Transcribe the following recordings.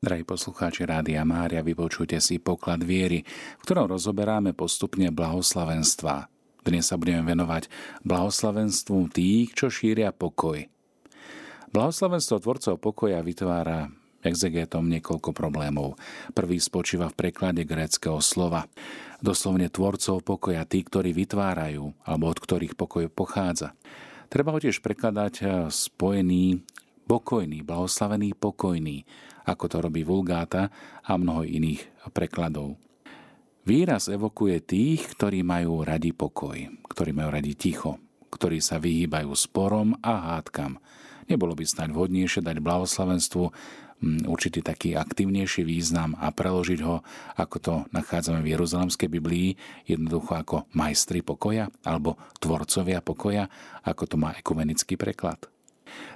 Drahí poslucháči Rádia Mária, vypočujte si poklad viery, v ktorom rozoberáme postupne blahoslavenstva. Dnes sa budeme venovať blahoslavenstvu tých, čo šíria pokoj. Blahoslavenstvo tvorcov pokoja vytvára exegetom niekoľko problémov. Prvý spočíva v preklade gréckého slova. Doslovne tvorcov pokoja, tí, ktorí vytvárajú, alebo od ktorých pokoj pochádza. Treba ho tiež prekladať spojený pokojný, blahoslavený pokojný, ako to robí Vulgáta a mnoho iných prekladov. Výraz evokuje tých, ktorí majú radi pokoj, ktorí majú radi ticho, ktorí sa vyhýbajú sporom a hádkam. Nebolo by snáď vhodnejšie dať blahoslavenstvu mm, určitý taký aktívnejší význam a preložiť ho, ako to nachádzame v Jeruzalemskej Biblii, jednoducho ako majstri pokoja alebo tvorcovia pokoja, ako to má ekumenický preklad.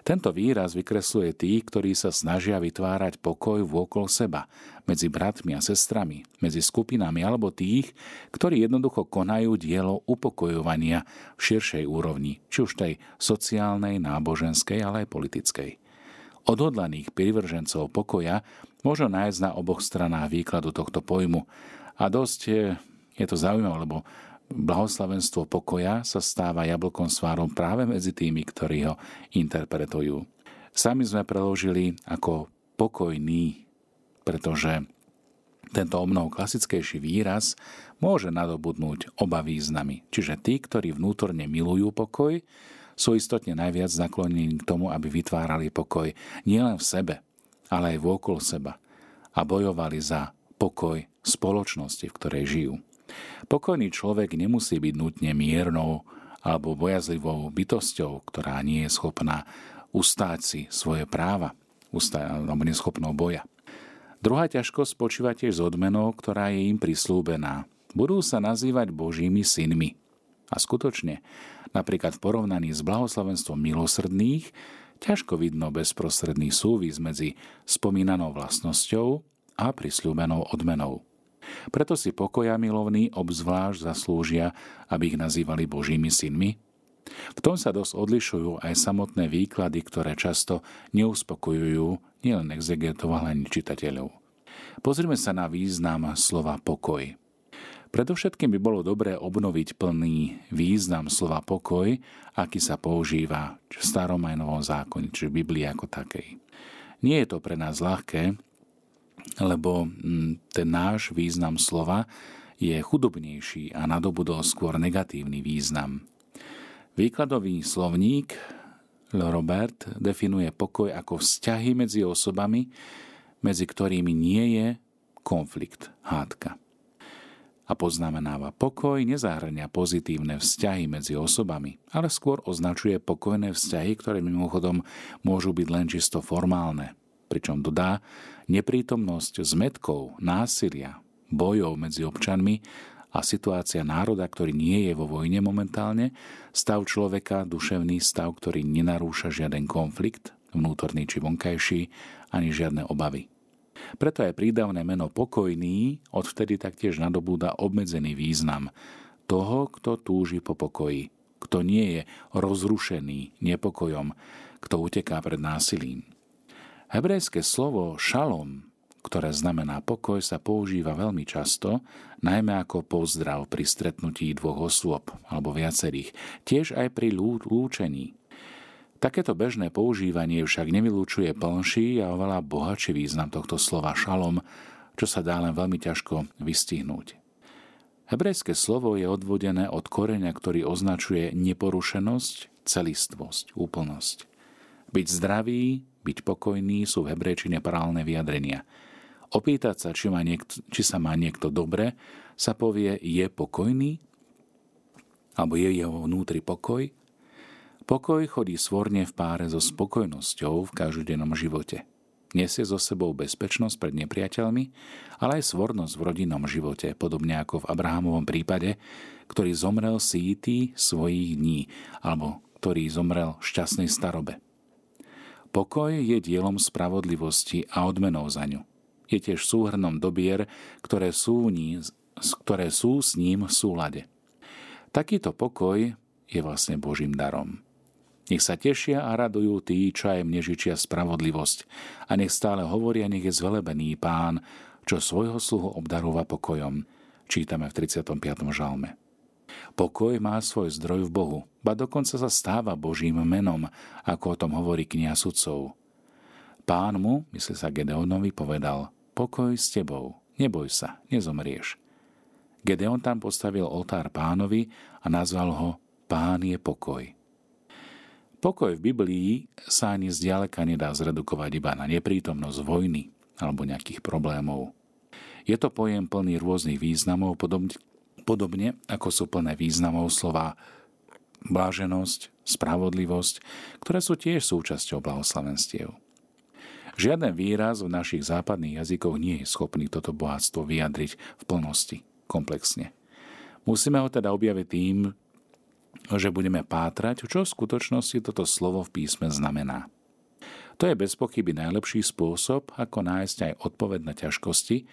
Tento výraz vykresluje tých, ktorí sa snažia vytvárať pokoj vôkol seba, medzi bratmi a sestrami, medzi skupinami alebo tých, ktorí jednoducho konajú dielo upokojovania v širšej úrovni, či už tej sociálnej, náboženskej, ale aj politickej. Odhodlaných privržencov pokoja môžu nájsť na oboch stranách výkladu tohto pojmu a dosť je, je to zaujímavé, lebo blahoslavenstvo pokoja sa stáva jablkom svárom práve medzi tými, ktorí ho interpretujú. Sami sme preložili ako pokojný, pretože tento o mnoho klasickejší výraz môže nadobudnúť oba významy. Čiže tí, ktorí vnútorne milujú pokoj, sú istotne najviac naklonení k tomu, aby vytvárali pokoj nielen v sebe, ale aj vôkol seba a bojovali za pokoj spoločnosti, v ktorej žijú. Pokojný človek nemusí byť nutne miernou alebo bojazlivou bytosťou, ktorá nie je schopná ustáť si svoje práva, alebo neschopnou boja. Druhá ťažkosť spočíva tiež z odmenou, ktorá je im prislúbená. Budú sa nazývať Božími synmi. A skutočne, napríklad v porovnaní s blahoslavenstvom milosrdných, ťažko vidno bezprostredný súvis medzi spomínanou vlastnosťou a prislúbenou odmenou. Preto si pokoja milovní obzvlášť zaslúžia, aby ich nazývali Božími synmi. V tom sa dosť odlišujú aj samotné výklady, ktoré často neuspokojujú nielen exegetov, ale ani čitateľov. Pozrime sa na význam slova pokoj. Predovšetkým by bolo dobré obnoviť plný význam slova pokoj, aký sa používa v starom aj novom zákone, či v Biblii ako takej. Nie je to pre nás ľahké, lebo mm, ten náš význam slova je chudobnejší a nadobudol skôr negatívny význam. Výkladový slovník Robert definuje pokoj ako vzťahy medzi osobami, medzi ktorými nie je konflikt, hádka. A poznamenáva, pokoj nezahrania pozitívne vzťahy medzi osobami, ale skôr označuje pokojné vzťahy, ktoré mimochodom môžu byť len čisto formálne, pričom dodá, neprítomnosť zmetkov, násilia, bojov medzi občanmi a situácia národa, ktorý nie je vo vojne momentálne, stav človeka, duševný stav, ktorý nenarúša žiaden konflikt, vnútorný či vonkajší, ani žiadne obavy. Preto aj prídavné meno pokojný odvtedy taktiež nadobúda obmedzený význam toho, kto túži po pokoji, kto nie je rozrušený nepokojom, kto uteká pred násilím. Hebrejské slovo šalom, ktoré znamená pokoj, sa používa veľmi často, najmä ako pozdrav pri stretnutí dvoch osôb alebo viacerých, tiež aj pri lúčení. Takéto bežné používanie však nevylúčuje plnší a oveľa bohatší význam tohto slova šalom, čo sa dá len veľmi ťažko vystihnúť. Hebrejské slovo je odvodené od koreňa, ktorý označuje neporušenosť, celistvosť, úplnosť. Byť zdravý, byť pokojný sú v hebrejčine parálne vyjadrenia. Opýtať sa, či, má niekto, či sa má niekto dobre, sa povie je pokojný, alebo je jeho vnútri pokoj. Pokoj chodí svorne v páre so spokojnosťou v každodennom živote. Nesie so sebou bezpečnosť pred nepriateľmi, ale aj svornosť v rodinnom živote, podobne ako v Abrahamovom prípade, ktorý zomrel sítý svojich dní, alebo ktorý zomrel v šťastnej starobe. Pokoj je dielom spravodlivosti a odmenou za ňu. Je tiež súhrnom dobier, ktoré sú, ní, ktoré sú s ním v súlade. Takýto pokoj je vlastne Božím darom. Nech sa tešia a radujú tí, čo aj mne žičia spravodlivosť. A nech stále hovoria, nech je zvelebený pán, čo svojho sluhu obdarúva pokojom. Čítame v 35. žalme. Pokoj má svoj zdroj v Bohu, ba dokonca sa stáva Božím menom, ako o tom hovorí kniha sudcov. Pán mu, myslí sa Gedeonovi, povedal, pokoj s tebou, neboj sa, nezomrieš. Gedeon tam postavil oltár pánovi a nazval ho Pán je pokoj. Pokoj v Biblii sa ani zďaleka nedá zredukovať iba na neprítomnosť vojny alebo nejakých problémov. Je to pojem plný rôznych významov, podobne, podobne ako sú plné významov slova bláženosť, spravodlivosť, ktoré sú tiež súčasťou blahoslavenstiev. Žiaden výraz v našich západných jazykoch nie je schopný toto bohatstvo vyjadriť v plnosti, komplexne. Musíme ho teda objaviť tým, že budeme pátrať, čo v skutočnosti toto slovo v písme znamená. To je bez pochyby najlepší spôsob, ako nájsť aj odpoveď na ťažkosti,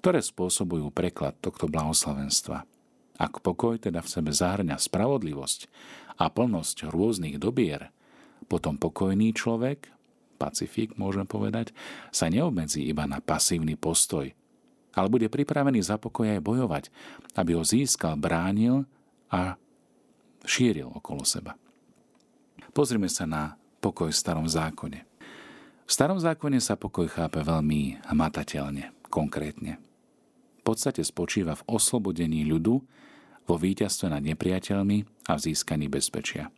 ktoré spôsobujú preklad tohto blahoslavenstva. Ak pokoj teda v sebe zahrňa spravodlivosť a plnosť rôznych dobier, potom pokojný človek, pacifik môžeme povedať, sa neobmedzí iba na pasívny postoj, ale bude pripravený za pokoj aj bojovať, aby ho získal, bránil a šíril okolo seba. Pozrime sa na pokoj v starom zákone. V starom zákone sa pokoj chápe veľmi hmatateľne, konkrétne. Podstate spočíva v oslobodení ľudu, vo víťazstve nad nepriateľmi a v získaní bezpečia.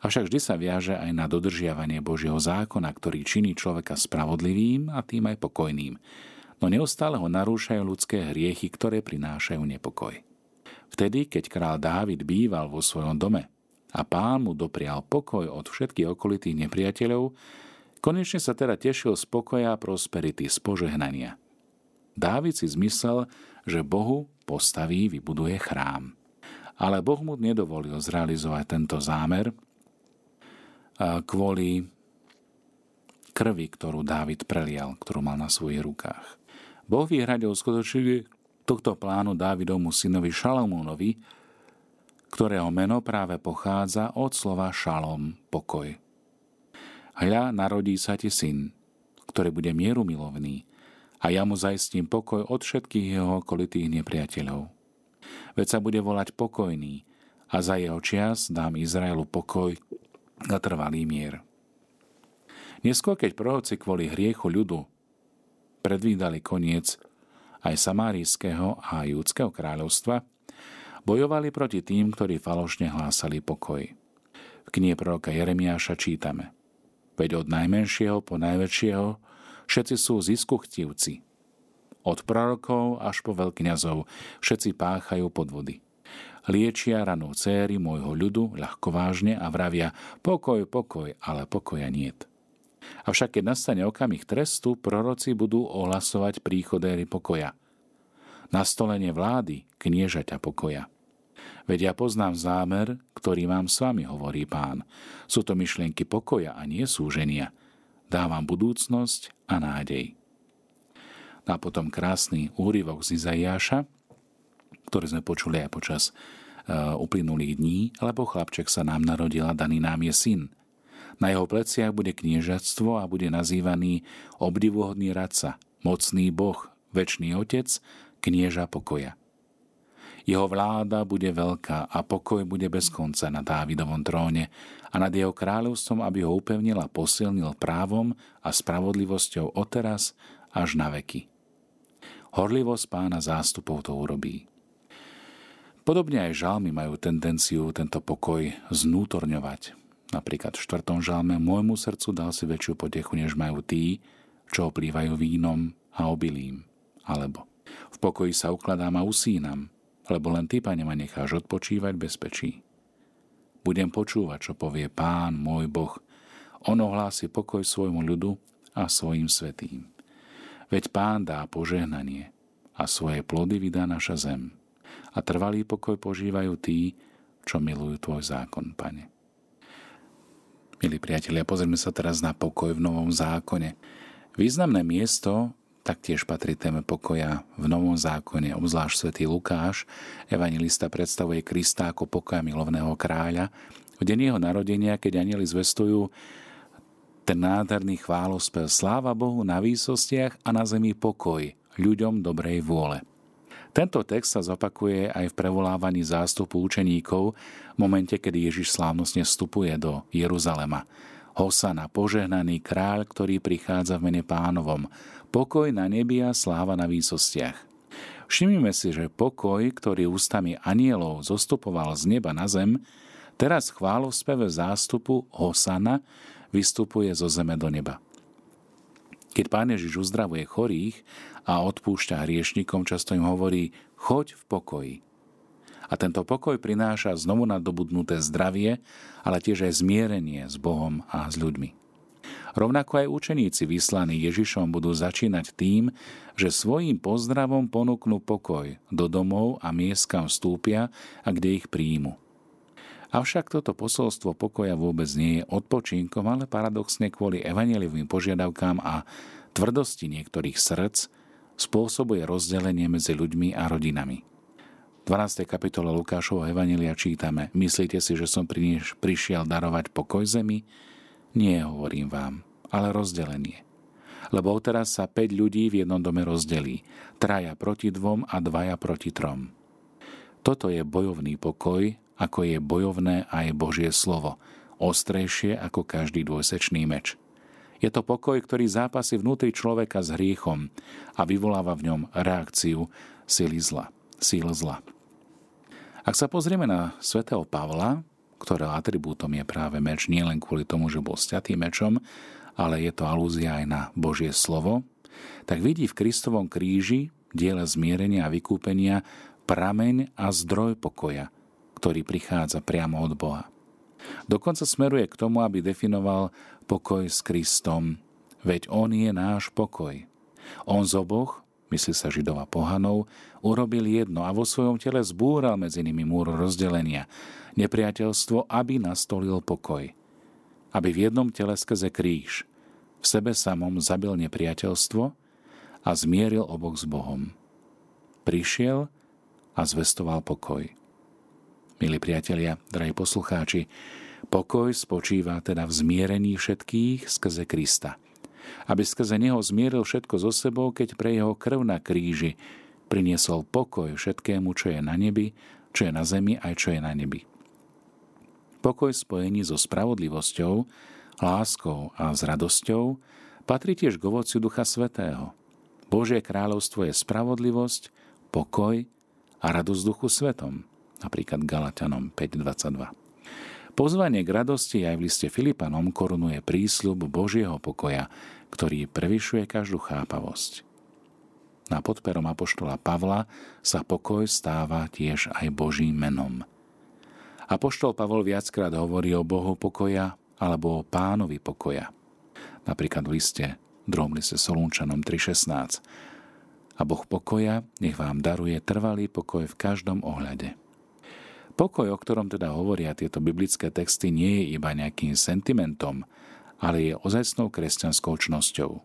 Avšak vždy sa viaže aj na dodržiavanie Božieho zákona, ktorý činí človeka spravodlivým a tým aj pokojným, no neustále ho narúšajú ľudské hriechy, ktoré prinášajú nepokoj. Vtedy, keď král Dávid býval vo svojom dome a pán mu doprial pokoj od všetkých okolitých nepriateľov, konečne sa teda tešil z pokoja a prosperity, z požehnania. Dávid si zmyslel, že Bohu postaví, vybuduje chrám. Ale Boh mu nedovolil zrealizovať tento zámer kvôli krvi, ktorú Dávid prelial, ktorú mal na svojich rukách. Boh vyhradil skutočne tohto plánu Dávidovmu synovi Šalamúnovi, ktorého meno práve pochádza od slova šalom, pokoj. Hľa, narodí sa ti syn, ktorý bude mieru milovný a ja mu zaistím pokoj od všetkých jeho okolitých nepriateľov. Veď sa bude volať pokojný a za jeho čias dám Izraelu pokoj a trvalý mier. Neskôr, keď proroci kvôli hriechu ľudu predvídali koniec aj samárijského a judského kráľovstva, bojovali proti tým, ktorí falošne hlásali pokoj. V knihe proroka Jeremiáša čítame Veď od najmenšieho po najväčšieho všetci sú ziskuchtivci. Od prorokov až po veľkňazov všetci páchajú podvody. Liečia ranu céry môjho ľudu ľahkovážne a vravia pokoj, pokoj, ale pokoja niet. Avšak keď nastane okamih trestu, proroci budú ohlasovať príchod éry pokoja. Nastolenie vlády, kniežaťa pokoja. Veď ja poznám zámer, ktorý vám s vami, hovorí pán. Sú to myšlienky pokoja a nie súženia. Dávam budúcnosť a nádej. A potom krásny úryvok z Izaiáša, ktorý sme počuli aj počas uh, uplynulých dní, lebo chlapček sa nám narodil a daný nám je syn – na jeho pleciach bude kniežatstvo a bude nazývaný obdivuhodný radca, mocný boh, väčší otec, knieža pokoja. Jeho vláda bude veľká a pokoj bude bez konca na Dávidovom tróne a nad jeho kráľovstvom, aby ho upevnil a posilnil právom a spravodlivosťou odteraz až na veky. Horlivosť pána zástupov to urobí. Podobne aj žalmy majú tendenciu tento pokoj znútorňovať, Napríklad v štvrtom žalme môjmu srdcu dal si väčšiu potechu, než majú tí, čo oplývajú vínom a obilím. Alebo v pokoji sa ukladám a usínam, lebo len ty, pane, ma necháš odpočívať bezpečí. Budem počúvať, čo povie Pán, môj Boh. On ohlási pokoj svojmu ľudu a svojim svetým. Veď Pán dá požehnanie a svoje plody vydá naša zem. A trvalý pokoj požívajú tí, čo milujú Tvoj zákon, Pane. Milí priatelia, pozrieme sa teraz na pokoj v Novom zákone. Významné miesto taktiež patrí téme pokoja v Novom zákone, obzvlášť svätý Lukáš. Evangelista predstavuje Krista ako pokoja milovného kráľa. V deň jeho narodenia, keď anieli zvestujú ten nádherný chválospev Sláva Bohu na výsostiach a na zemi pokoj ľuďom dobrej vôle. Tento text sa zopakuje aj v prevolávaní zástupu učeníkov v momente, kedy Ježiš slávnostne vstupuje do Jeruzalema. Hosana, požehnaný kráľ, ktorý prichádza v mene pánovom. Pokoj na nebi a sláva na výsostiach. Všimnime si, že pokoj, ktorý ústami anielov zostupoval z neba na zem, teraz chválospeve zástupu Hosana vystupuje zo zeme do neba. Keď Pán Ježiš uzdravuje chorých a odpúšťa hriešnikom, často im hovorí choď v pokoji. A tento pokoj prináša znovu nadobudnuté zdravie, ale tiež aj zmierenie s Bohom a s ľuďmi. Rovnako aj učeníci vyslaní Ježišom budú začínať tým, že svojím pozdravom ponúknú pokoj, do domov a miest, kam vstúpia a kde ich príjmu. Avšak toto posolstvo pokoja vôbec nie je odpočinkom, ale paradoxne kvôli evaneliovým požiadavkám a tvrdosti niektorých srdc spôsobuje rozdelenie medzi ľuďmi a rodinami. V 12. kapitole Lukášovho Evanelia čítame Myslíte si, že som prišiel darovať pokoj zemi? Nie, hovorím vám, ale rozdelenie. Lebo teraz sa 5 ľudí v jednom dome rozdelí. Traja proti dvom a dvaja proti trom. Toto je bojovný pokoj, ako je bojovné aj Božie slovo, ostrejšie ako každý dvojsečný meč. Je to pokoj, ktorý zápasí vnútri človeka s hriechom a vyvoláva v ňom reakciu síly zla, síl zla. Ak sa pozrieme na svätého Pavla, ktorého atribútom je práve meč nielen kvôli tomu, že bol stiatý mečom, ale je to alúzia aj na Božie slovo, tak vidí v Kristovom kríži, diele zmierenia a vykúpenia, prameň a zdroj pokoja – ktorý prichádza priamo od Boha. Dokonca smeruje k tomu, aby definoval pokoj s Kristom, veď On je náš pokoj. On z oboch, myslí sa židova pohanov, urobil jedno a vo svojom tele zbúral medzi nimi múr rozdelenia, nepriateľstvo, aby nastolil pokoj. Aby v jednom tele skrze kríž v sebe samom zabil nepriateľstvo a zmieril oboch s Bohom. Prišiel a zvestoval pokoj. Milí priatelia, drahí poslucháči, pokoj spočíva teda v zmierení všetkých skrze Krista. Aby skrze Neho zmieril všetko so sebou, keď pre Jeho krv na kríži priniesol pokoj všetkému, čo je na nebi, čo je na zemi aj čo je na nebi. Pokoj spojený so spravodlivosťou, láskou a s radosťou patrí tiež k ovociu Ducha Svetého. Božie kráľovstvo je spravodlivosť, pokoj a radosť Duchu Svetom napríklad Galatianom 5.22. Pozvanie k radosti aj v liste Filipanom korunuje prísľub Božieho pokoja, ktorý prevyšuje každú chápavosť. Na podperom apoštola Pavla sa pokoj stáva tiež aj Božím menom. Apoštol Pavol viackrát hovorí o Bohu pokoja alebo o pánovi pokoja. Napríklad v liste, druhom liste Solúnčanom 3.16. A Boh pokoja nech vám daruje trvalý pokoj v každom ohľade. Pokoj, o ktorom teda hovoria tieto biblické texty, nie je iba nejakým sentimentom, ale je ozajstnou kresťanskou čnosťou.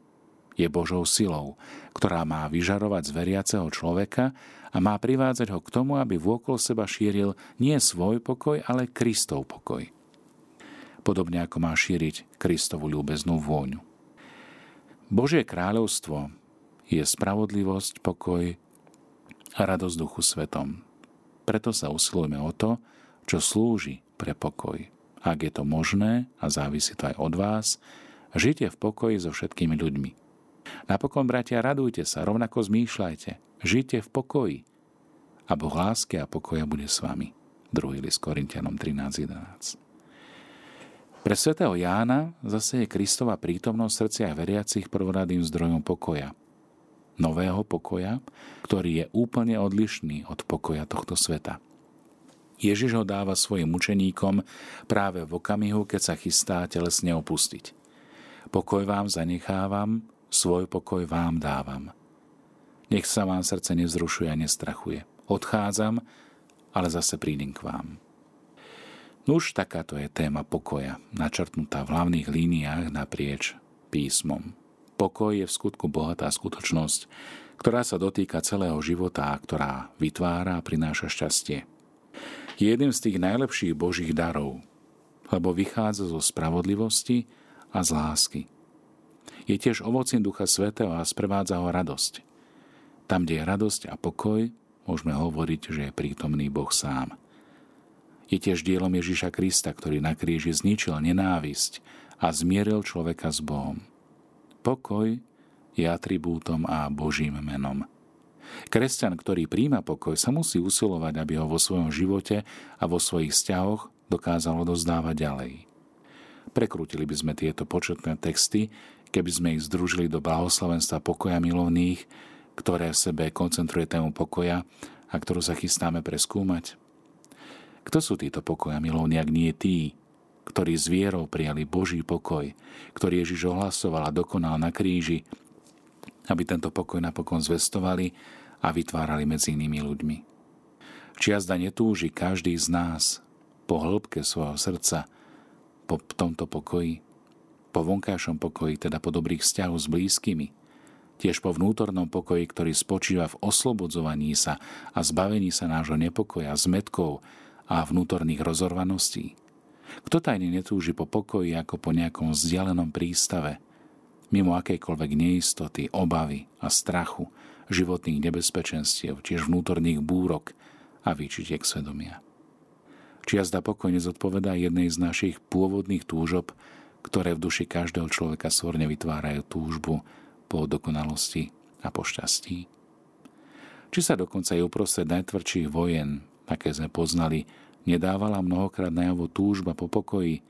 Je Božou silou, ktorá má vyžarovať z veriaceho človeka a má privádzať ho k tomu, aby vôkol seba šíril nie svoj pokoj, ale Kristov pokoj. Podobne ako má šíriť Kristovu ľúbeznú vôňu. Božie kráľovstvo je spravodlivosť, pokoj a radosť duchu svetom. Preto sa usilujeme o to, čo slúži pre pokoj. Ak je to možné, a závisí to aj od vás, žite v pokoji so všetkými ľuďmi. Napokon, bratia, radujte sa, rovnako zmýšľajte, žite v pokoji a Boh lásky a pokoja bude s vami. 2. list Korintianom 13.11 Pre svätého Jána zase je Kristova prítomnosť v srdciach veriacich prvoradým zdrojom pokoja – nového pokoja, ktorý je úplne odlišný od pokoja tohto sveta. Ježiš ho dáva svojim učeníkom práve v okamihu, keď sa chystá telesne opustiť. Pokoj vám zanechávam, svoj pokoj vám dávam. Nech sa vám srdce nevzrušuje a nestrachuje. Odchádzam, ale zase prídem k vám. Nuž takáto je téma pokoja, načrtnutá v hlavných líniách naprieč písmom. Pokoj je v skutku bohatá skutočnosť, ktorá sa dotýka celého života a ktorá vytvára a prináša šťastie. Je jedným z tých najlepších božích darov. lebo vychádza zo spravodlivosti a z lásky. Je tiež ovocím Ducha Svetého a sprevádza ho radosť. Tam, kde je radosť a pokoj, môžeme hovoriť, že je prítomný Boh sám. Je tiež dielom Ježiša Krista, ktorý na kríži zničil nenávisť a zmieril človeka s Bohom. Pokoj je atribútom a Božím menom. Kresťan, ktorý príjma pokoj, sa musí usilovať, aby ho vo svojom živote a vo svojich vzťahoch dokázalo dozdávať ďalej. Prekrútili by sme tieto početné texty, keby sme ich združili do blahoslavenstva pokoja milovných, ktoré v sebe koncentruje tému pokoja a ktorú sa chystáme preskúmať. Kto sú títo pokoja milovní, ak nie tí, ktorí s vierou prijali Boží pokoj, ktorý Ježiš ohlasoval a dokonal na kríži, aby tento pokoj napokon zvestovali a vytvárali medzi inými ľuďmi. Čiazda netúži každý z nás po hĺbke svojho srdca, po tomto pokoji, po vonkajšom pokoji, teda po dobrých vzťahoch s blízkymi, tiež po vnútornom pokoji, ktorý spočíva v oslobodzovaní sa a zbavení sa nášho nepokoja, zmetkov, a vnútorných rozorvaností? Kto tajne netúži po pokoji ako po nejakom vzdialenom prístave, mimo akejkoľvek neistoty, obavy a strachu, životných nebezpečenstiev, tiež vnútorných búrok a výčitiek svedomia. Čiazda pokoj nezodpovedá jednej z našich pôvodných túžob, ktoré v duši každého človeka svorne vytvárajú túžbu po dokonalosti a po šťastí. Či sa dokonca aj uprostred najtvrdších vojen aké sme poznali, nedávala mnohokrát najavo túžba po pokoji,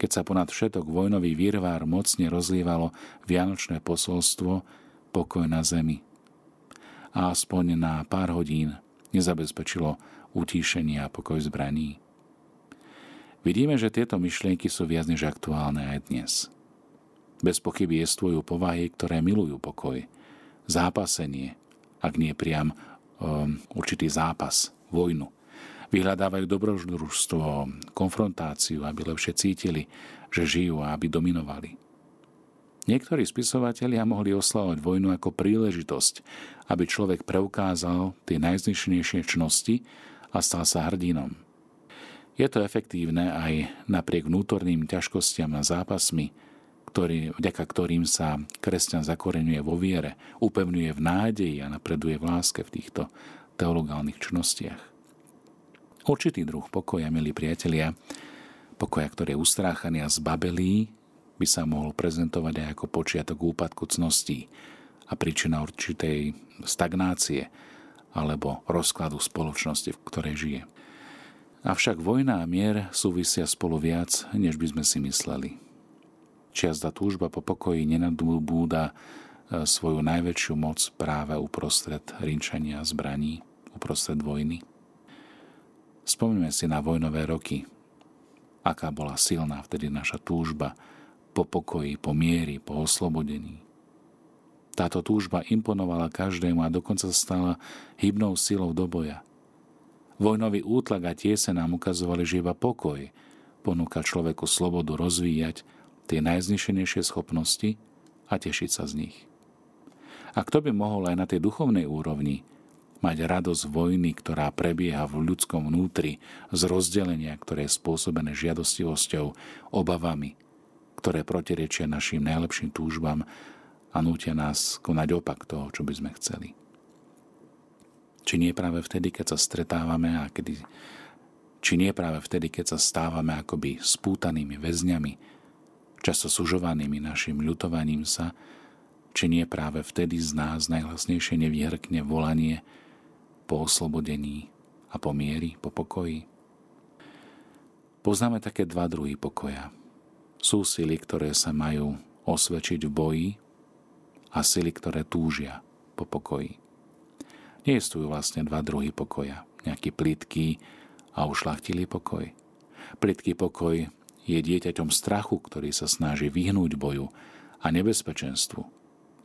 keď sa ponad všetok vojnový virvár mocne rozlievalo vianočné posolstvo pokoj na zemi. A aspoň na pár hodín nezabezpečilo utíšenie a pokoj zbraní. Vidíme, že tieto myšlienky sú viac než aktuálne aj dnes. Bez pochyby jestvujú povahy, ktoré milujú pokoj, zápasenie, ak nie priam um, určitý zápas, vojnu. Vyhľadávajú dobrodružstvo, konfrontáciu, aby lepšie cítili, že žijú a aby dominovali. Niektorí spisovatelia mohli oslavovať vojnu ako príležitosť, aby človek preukázal tie najzničnejšie čnosti a stal sa hrdinom. Je to efektívne aj napriek vnútorným ťažkostiam a zápasmi, ktorý, vďaka ktorým sa kresťan zakoreňuje vo viere, upevňuje v nádeji a napreduje v láske v týchto teologálnych čnostiach. Určitý druh pokoja, milí priatelia, pokoja, ktorý je ustráchaný a zbabelý, by sa mohol prezentovať aj ako počiatok úpadku cností a príčina určitej stagnácie alebo rozkladu spoločnosti, v ktorej žije. Avšak vojna a mier súvisia spolu viac, než by sme si mysleli. Čiazda túžba po pokoji nenadbúda e, svoju najväčšiu moc práve uprostred rinčania zbraní uprostred vojny? Spomnime si na vojnové roky. Aká bola silná vtedy naša túžba po pokoji, po miery, po oslobodení. Táto túžba imponovala každému a dokonca stala hybnou silou do boja. Vojnový útlak a tiese nám ukazovali, že iba pokoj ponúka človeku slobodu rozvíjať tie najznišenejšie schopnosti a tešiť sa z nich. A kto by mohol aj na tej duchovnej úrovni mať radosť vojny, ktorá prebieha v ľudskom vnútri, z rozdelenia, ktoré je spôsobené žiadostivosťou, obavami, ktoré protirečia našim najlepším túžbám a nútia nás konať opak toho, čo by sme chceli. Či nie práve vtedy, keď sa stretávame a kedy, či nie práve vtedy, keď sa stávame akoby spútanými väzňami, často sužovanými našim ľutovaním sa, či nie práve vtedy z nás najhlasnejšie nevyhrkne volanie po oslobodení a po miery, po pokoji. Poznáme také dva druhy pokoja. Sú sily, ktoré sa majú osvedčiť v boji a sily, ktoré túžia po pokoji. Neestujú vlastne dva druhy pokoja. Nejaký plitký a ušlachtilý pokoj. Plitký pokoj je dieťaťom strachu, ktorý sa snaží vyhnúť boju a nebezpečenstvu,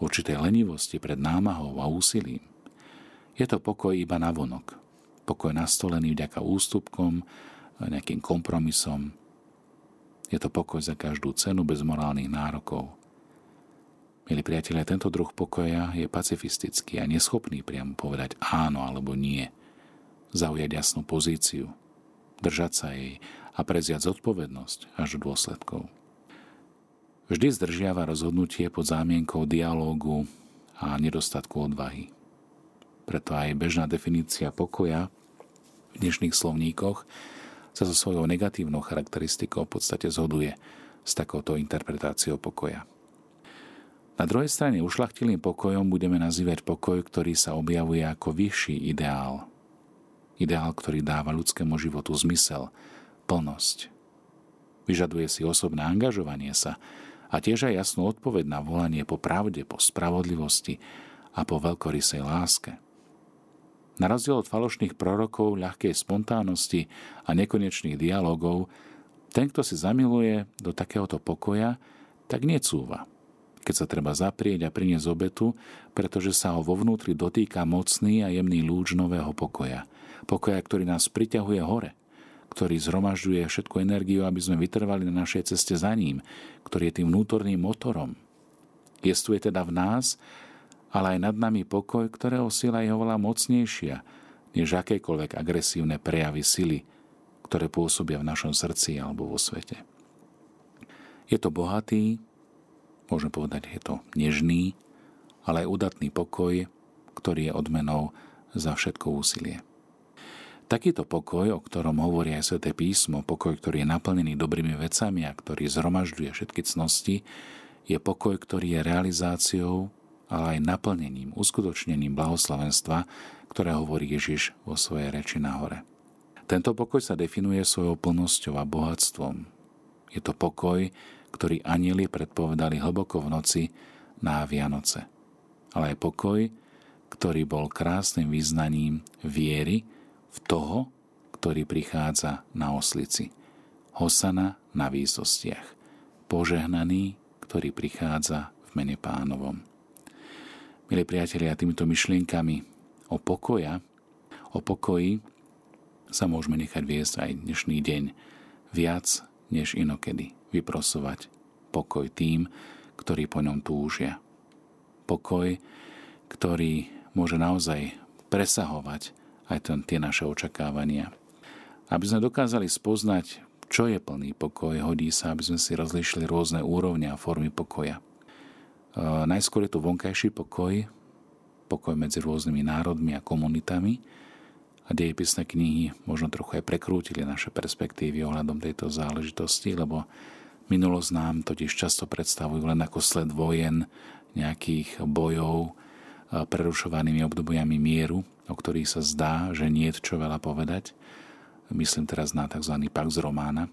určitej lenivosti pred námahou a úsilím. Je to pokoj iba na vonok. Pokoj nastolený vďaka ústupkom, nejakým kompromisom. Je to pokoj za každú cenu bez morálnych nárokov. Milí priatelia, tento druh pokoja je pacifistický a neschopný priamo povedať áno alebo nie. Zaujať jasnú pozíciu, držať sa jej a preziať zodpovednosť až do dôsledkov. Vždy zdržiava rozhodnutie pod zámienkou dialógu a nedostatku odvahy. Preto aj bežná definícia pokoja v dnešných slovníkoch sa so svojou negatívnou charakteristikou v podstate zhoduje s takouto interpretáciou pokoja. Na druhej strane ušlachtilým pokojom budeme nazývať pokoj, ktorý sa objavuje ako vyšší ideál. Ideál, ktorý dáva ľudskému životu zmysel, plnosť. Vyžaduje si osobné angažovanie sa, a tiež aj jasnú odpoveď na volanie po pravde, po spravodlivosti a po veľkorysej láske. Na rozdiel od falošných prorokov, ľahkej spontánnosti a nekonečných dialogov, ten, kto si zamiluje do takéhoto pokoja, tak necúva, keď sa treba zaprieť a priniesť obetu, pretože sa ho vo vnútri dotýka mocný a jemný lúč nového pokoja. Pokoja, ktorý nás priťahuje hore – ktorý zhromažďuje všetku energiu, aby sme vytrvali na našej ceste za ním, ktorý je tým vnútorným motorom. Jestuje teda v nás, ale aj nad nami pokoj, ktorého sila je oveľa mocnejšia, než akékoľvek agresívne prejavy sily, ktoré pôsobia v našom srdci alebo vo svete. Je to bohatý, môžeme povedať, je to nežný, ale aj udatný pokoj, ktorý je odmenou za všetko úsilie. Takýto pokoj, o ktorom hovorí aj Sveté písmo, pokoj, ktorý je naplnený dobrými vecami a ktorý zhromažďuje všetky cnosti, je pokoj, ktorý je realizáciou, ale aj naplnením, uskutočnením blahoslavenstva, ktoré hovorí Ježiš vo svojej reči nahore. Tento pokoj sa definuje svojou plnosťou a bohatstvom. Je to pokoj, ktorý anieli predpovedali hlboko v noci na Vianoce. Ale aj pokoj, ktorý bol krásnym význaním viery, v toho, ktorý prichádza na oslici. Hosana na výsostiach. Požehnaný, ktorý prichádza v mene pánovom. Milí priatelia, týmito myšlienkami o pokoja, o pokoji sa môžeme nechať viesť aj dnešný deň viac než inokedy. Vyprosovať pokoj tým, ktorí po ňom túžia. Pokoj, ktorý môže naozaj presahovať aj ten, tie naše očakávania. Aby sme dokázali spoznať, čo je plný pokoj, hodí sa, aby sme si rozlišili rôzne úrovne a formy pokoja. Najskôr je tu vonkajší pokoj, pokoj medzi rôznymi národmi a komunitami a dejepisné knihy možno trochu aj prekrútili naše perspektívy ohľadom tejto záležitosti, lebo minulosť nám totiž často predstavujú len ako sled vojen, nejakých bojov, prerušovanými obdobiami mieru, o ktorých sa zdá, že nie je čo veľa povedať. Myslím teraz na tzv. Pax Romána.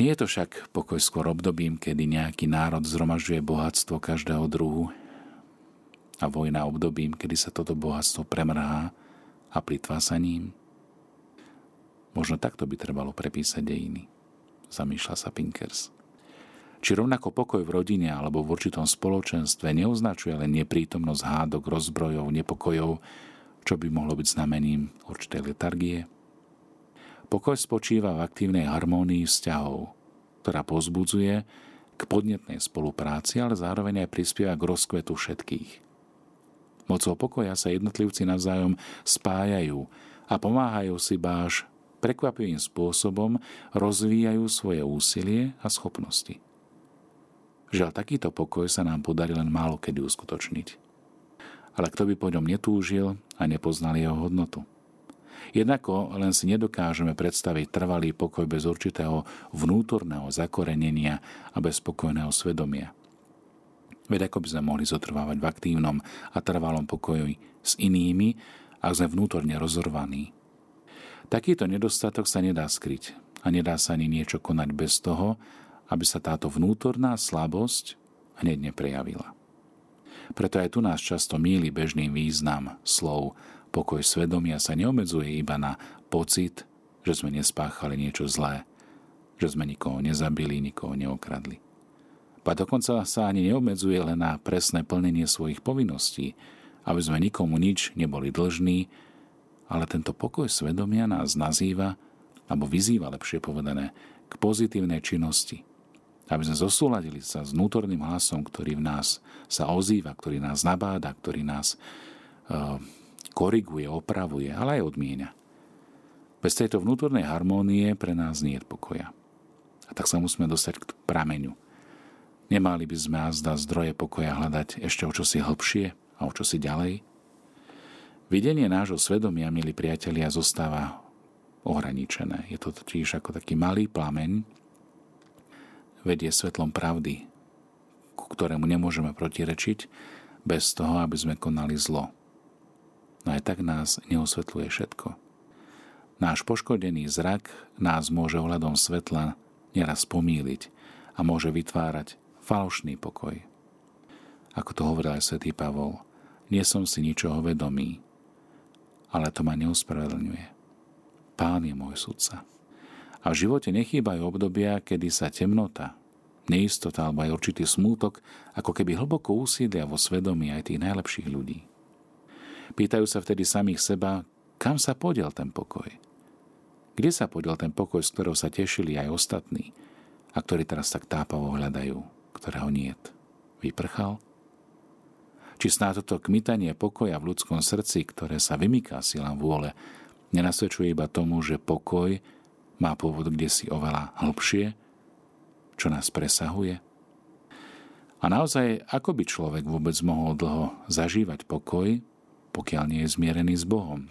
Nie je to však pokoj skôr obdobím, kedy nejaký národ zhromažďuje bohatstvo každého druhu a vojna obdobím, kedy sa toto bohatstvo premrhá a plitvá sa ním. Možno takto by trebalo prepísať dejiny, zamýšľa sa Pinkers. Či rovnako pokoj v rodine alebo v určitom spoločenstve neoznačuje len neprítomnosť hádok, rozbrojov, nepokojov, čo by mohlo byť znamením určitej letargie? Pokoj spočíva v aktívnej harmónii vzťahov, ktorá pozbudzuje k podnetnej spolupráci, ale zároveň aj prispieva k rozkvetu všetkých. Mocou pokoja sa jednotlivci navzájom spájajú a pomáhajú si báž prekvapivým spôsobom rozvíjajú svoje úsilie a schopnosti. Žiaľ, takýto pokoj sa nám podarí len málo kedy uskutočniť. Ale kto by po ňom netúžil a nepoznal jeho hodnotu? Jednako len si nedokážeme predstaviť trvalý pokoj bez určitého vnútorného zakorenenia a bez spokojného svedomia. Veď ako by sme mohli zotrvávať v aktívnom a trvalom pokoji s inými, ak sme vnútorne rozorvaní. Takýto nedostatok sa nedá skryť a nedá sa ani niečo konať bez toho, aby sa táto vnútorná slabosť hneď neprejavila. Preto aj tu nás často míli bežný význam slov pokoj svedomia sa neobmedzuje iba na pocit, že sme nespáchali niečo zlé, že sme nikoho nezabili, nikoho neokradli. Pa dokonca sa ani neobmedzuje len na presné plnenie svojich povinností, aby sme nikomu nič neboli dlžní, ale tento pokoj svedomia nás nazýva, alebo vyzýva lepšie povedané, k pozitívnej činnosti, aby sme zosúladili sa s vnútorným hlasom, ktorý v nás sa ozýva, ktorý nás nabáda, ktorý nás uh, koriguje, opravuje, ale aj odmienia. Bez tejto vnútornej harmónie pre nás nie je pokoja. A tak sa musíme dostať k prameňu. Nemali by sme azda zdroje pokoja hľadať ešte o čosi hlbšie a o čosi ďalej? Videnie nášho svedomia, milí priatelia, zostáva ohraničené. Je to totiž ako taký malý plameň, vedie svetlom pravdy, ku ktorému nemôžeme protirečiť bez toho, aby sme konali zlo. No aj tak nás neosvetľuje všetko. Náš poškodený zrak nás môže ohľadom svetla neraz pomíliť a môže vytvárať falošný pokoj. Ako to hovoril aj svätý Pavol, nie som si ničoho vedomý, ale to ma neuspravedlňuje. Pán je môj sudca. A v živote nechýbajú obdobia, kedy sa temnota, neistota alebo aj určitý smútok ako keby hlboko usídlia vo svedomí aj tých najlepších ľudí. Pýtajú sa vtedy samých seba, kam sa podiel ten pokoj – kde sa podiel ten pokoj, z ktorého sa tešili aj ostatní a ktorí teraz tak tápavo hľadajú, ktorého niet? Vyprchal? Či snáď toto kmitanie pokoja v ľudskom srdci, ktoré sa vymyká silám vôle, nenasvedčuje iba tomu, že pokoj má pôvod kde si oveľa hlbšie, čo nás presahuje? A naozaj, ako by človek vôbec mohol dlho zažívať pokoj, pokiaľ nie je zmierený s Bohom?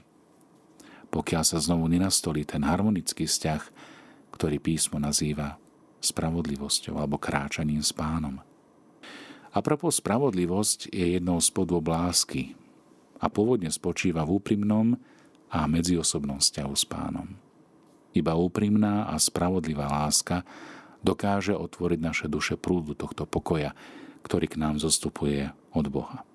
pokiaľ sa znovu nenastolí ten harmonický vzťah, ktorý písmo nazýva spravodlivosťou alebo kráčaním s pánom. A propos spravodlivosť je jednou z podôb lásky a pôvodne spočíva v úprimnom a medziosobnom vzťahu s pánom. Iba úprimná a spravodlivá láska dokáže otvoriť naše duše prúdu tohto pokoja, ktorý k nám zostupuje od Boha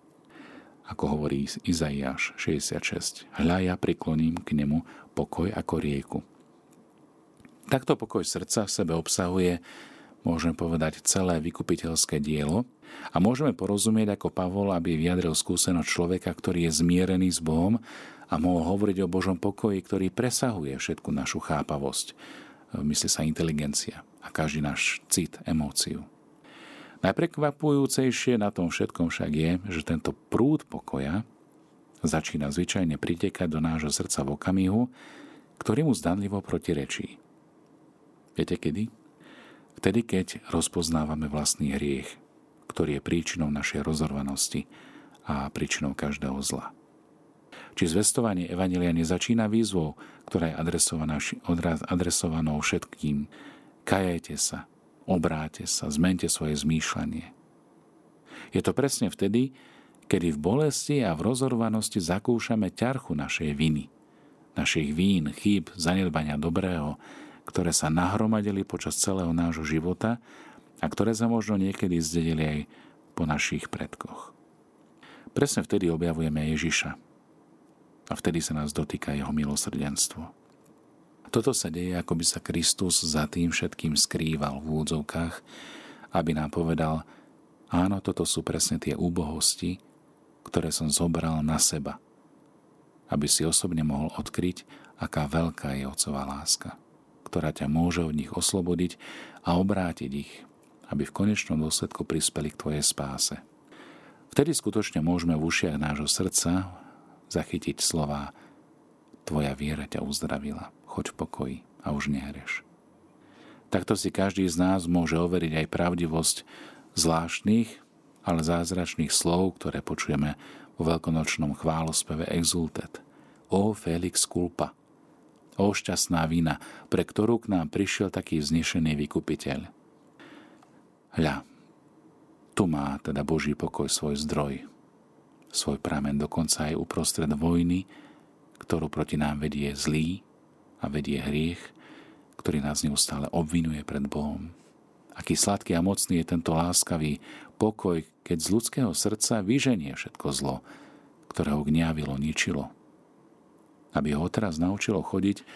ako hovorí Izaiáš 66. Hľa ja prikloním k nemu pokoj ako rieku. Takto pokoj srdca v sebe obsahuje, môžeme povedať, celé vykupiteľské dielo a môžeme porozumieť ako Pavol, aby vyjadril skúsenosť človeka, ktorý je zmierený s Bohom a mohol hovoriť o Božom pokoji, ktorý presahuje všetku našu chápavosť, myslí sa inteligencia a každý náš cit, emóciu. Najprekvapujúcejšie na tom všetkom však je, že tento prúd pokoja začína zvyčajne pritekať do nášho srdca v okamihu, ktorý mu zdanlivo protirečí. Viete kedy? Vtedy, keď rozpoznávame vlastný hriech, ktorý je príčinou našej rozorvanosti a príčinou každého zla. Či zvestovanie Evangelia nezačína výzvou, ktorá je adresovaná, adresovanou všetkým. Kajajte sa, Obráte sa, zmente svoje zmýšľanie. Je to presne vtedy, kedy v bolesti a v rozorvanosti zakúšame ťarchu našej viny, našich vín, chýb, zanedbania dobrého, ktoré sa nahromadili počas celého nášho života a ktoré sa možno niekedy zdedili aj po našich predkoch. Presne vtedy objavujeme Ježiša a vtedy sa nás dotýka jeho milosrdenstvo. Toto sa deje, ako by sa Kristus za tým všetkým skrýval v úvodzovkách, aby nám povedal, áno, toto sú presne tie úbohosti, ktoré som zobral na seba, aby si osobne mohol odkryť, aká veľká je Otcová láska, ktorá ťa môže od nich oslobodiť a obrátiť ich, aby v konečnom dôsledku prispeli k tvojej spáse. Vtedy skutočne môžeme v ušiach nášho srdca zachytiť slova Tvoja viera ťa uzdravila choď v pokoji a už nehreš. Takto si každý z nás môže overiť aj pravdivosť zvláštnych, ale zázračných slov, ktoré počujeme vo veľkonočnom chválospeve Exultet. O Felix Kulpa, o šťastná vina, pre ktorú k nám prišiel taký vznešený vykupiteľ. Hľa, tu má teda Boží pokoj svoj zdroj, svoj pramen dokonca aj uprostred vojny, ktorú proti nám vedie zlý, a vedie hriech, ktorý nás neustále obvinuje pred Bohom. Aký sladký a mocný je tento láskavý pokoj, keď z ľudského srdca vyženie všetko zlo, ktoré ho gňavilo, ničilo. Aby ho teraz naučilo chodiť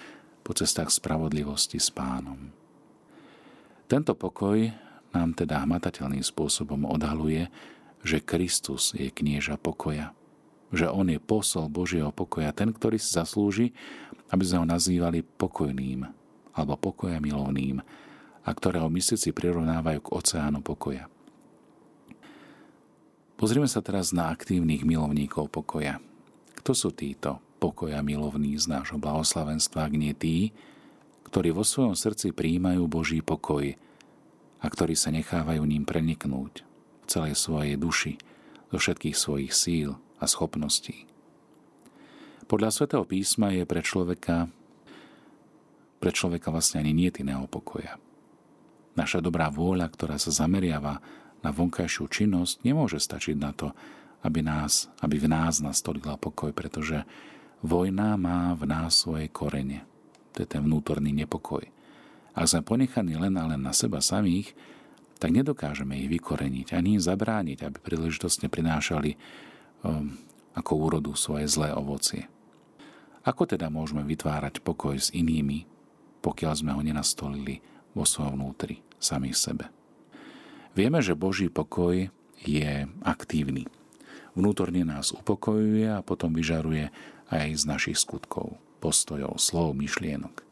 po cestách spravodlivosti s pánom. Tento pokoj nám teda hmatateľným spôsobom odhaluje, že Kristus je knieža pokoja. Že On je posol Božieho pokoja, ten, ktorý si zaslúži, aby sme ho nazývali pokojným alebo pokoja milovným a ktorého myslici prirovnávajú k oceánu pokoja. Pozrime sa teraz na aktívnych milovníkov pokoja. Kto sú títo? pokoja milovný z nášho blahoslavenstva, ak nie tí, ktorí vo svojom srdci príjmajú Boží pokoj a ktorí sa nechávajú ním preniknúť v celej svojej duši, zo všetkých svojich síl a schopností. Podľa svätého písma je pre človeka pre človeka vlastne ani nie iného pokoja. Naša dobrá vôľa, ktorá sa zameriava na vonkajšiu činnosť, nemôže stačiť na to, aby, nás, aby v nás nastolila pokoj, pretože vojna má v nás svoje korene. To je ten vnútorný nepokoj. Ak sme ponechaní len a len na seba samých, tak nedokážeme ich vykoreniť ani im zabrániť, aby príležitostne prinášali ako úrodu svoje zlé ovocie. Ako teda môžeme vytvárať pokoj s inými, pokiaľ sme ho nenastolili vo svojom vnútri, sami sebe? Vieme, že Boží pokoj je aktívny. Vnútorne nás upokojuje a potom vyžaruje aj z našich skutkov, postojov, slov, myšlienok.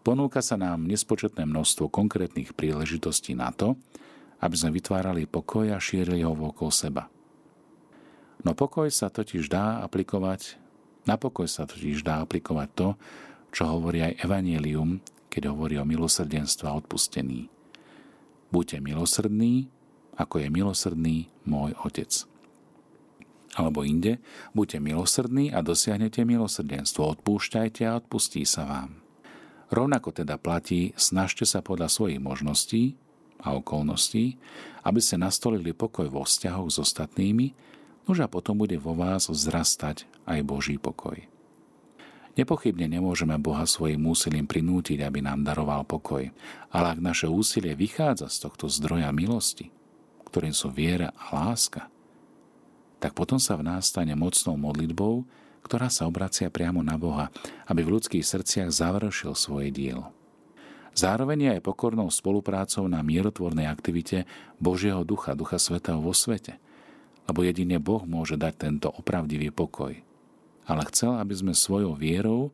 Ponúka sa nám nespočetné množstvo konkrétnych príležitostí na to, aby sme vytvárali pokoj a šírili ho okolo seba. No pokoj sa totiž dá aplikovať, na pokoj sa totiž dá aplikovať to, čo hovorí aj Evangelium, keď hovorí o milosrdenstve a odpustení. Buďte milosrdní, ako je milosrdný môj Otec. Alebo inde, buďte milosrdní a dosiahnete milosrdenstvo, odpúšťajte a odpustí sa vám. Rovnako teda platí, snažte sa podľa svojich možností a okolností, aby ste nastolili pokoj vo vzťahoch s ostatnými, už a potom bude vo vás vzrastať aj Boží pokoj. Nepochybne nemôžeme Boha svojim úsilím prinútiť, aby nám daroval pokoj, ale ak naše úsilie vychádza z tohto zdroja milosti, ktorým sú viera a láska, tak potom sa v nás stane mocnou modlitbou, ktorá sa obracia priamo na Boha, aby v ľudských srdciach završil svoje dielo. Zároveň aj pokornou spoluprácou na mierotvornej aktivite Božieho ducha, ducha svetého vo svete, lebo jedine Boh môže dať tento opravdivý pokoj. Ale chcel, aby sme svojou vierou,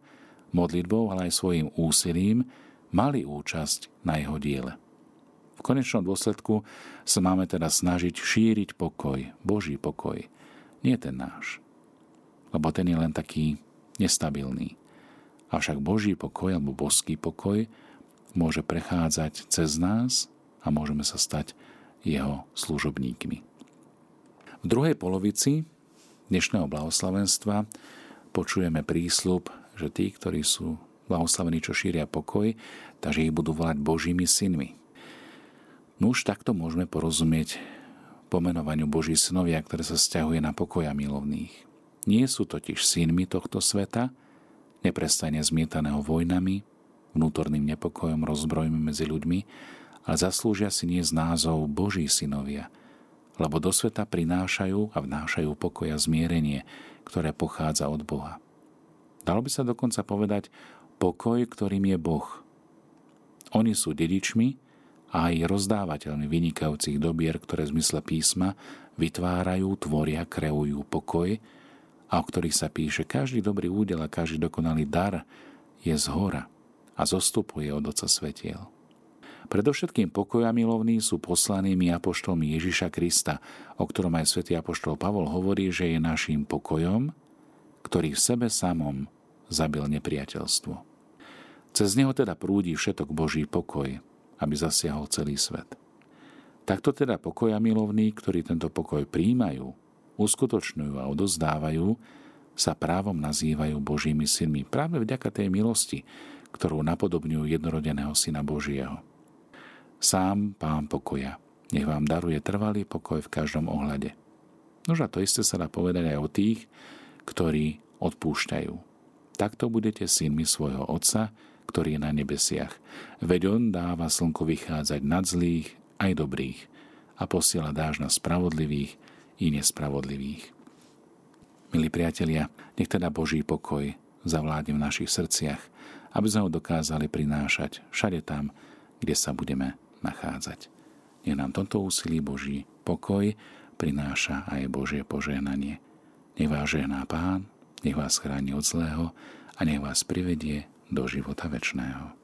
modlitbou, ale aj svojim úsilím mali účasť na jeho diele. V konečnom dôsledku sa máme teda snažiť šíriť pokoj, Boží pokoj, nie ten náš lebo ten je len taký nestabilný. Avšak Boží pokoj alebo božský pokoj môže prechádzať cez nás a môžeme sa stať jeho služobníkmi. V druhej polovici dnešného blahoslavenstva počujeme prísľub, že tí, ktorí sú blahoslavení, čo šíria pokoj, takže ich budú volať Božími synmi. No už takto môžeme porozumieť pomenovaniu Boží synovia, ktoré sa stiahuje na pokoja milovných. Nie sú totiž synmi tohto sveta, neprestane zmietaného vojnami, vnútorným nepokojom, rozbrojmi medzi ľuďmi, ale zaslúžia si nie z názov Boží synovia, lebo do sveta prinášajú a vnášajú pokoj a zmierenie, ktoré pochádza od Boha. Dalo by sa dokonca povedať pokoj, ktorým je Boh. Oni sú dedičmi a aj rozdávateľmi vynikajúcich dobier, ktoré v zmysle písma vytvárajú, tvoria, kreujú pokoj, a o ktorých sa píše, každý dobrý údel a každý dokonalý dar je z hora a zostupuje od Otca Svetiel. Predovšetkým pokoja milovní sú poslanými apoštolmi Ježiša Krista, o ktorom aj svätý apoštol Pavol hovorí, že je naším pokojom, ktorý v sebe samom zabil nepriateľstvo. Cez neho teda prúdi všetok Boží pokoj, aby zasiahol celý svet. Takto teda pokoja milovní, ktorí tento pokoj príjmajú, uskutočňujú a odozdávajú, sa právom nazývajú Božími synmi práve vďaka tej milosti, ktorú napodobňujú jednorodeného Syna Božieho. Sám Pán pokoja, nech vám daruje trvalý pokoj v každom ohľade. Nož a to isté sa dá povedať aj o tých, ktorí odpúšťajú. Takto budete synmi svojho Otca, ktorý je na nebesiach. Veď On dáva slnko vychádzať nad zlých aj dobrých a posiela dáž na spravodlivých i nespravodlivých. Milí priatelia, nech teda Boží pokoj zavládne v našich srdciach, aby sme ho dokázali prinášať všade tam, kde sa budeme nachádzať. Nech nám toto úsilí Boží pokoj prináša aj Božie požehnanie. Nech vás žehná Pán, nech vás chráni od zlého a nech vás privedie do života večného.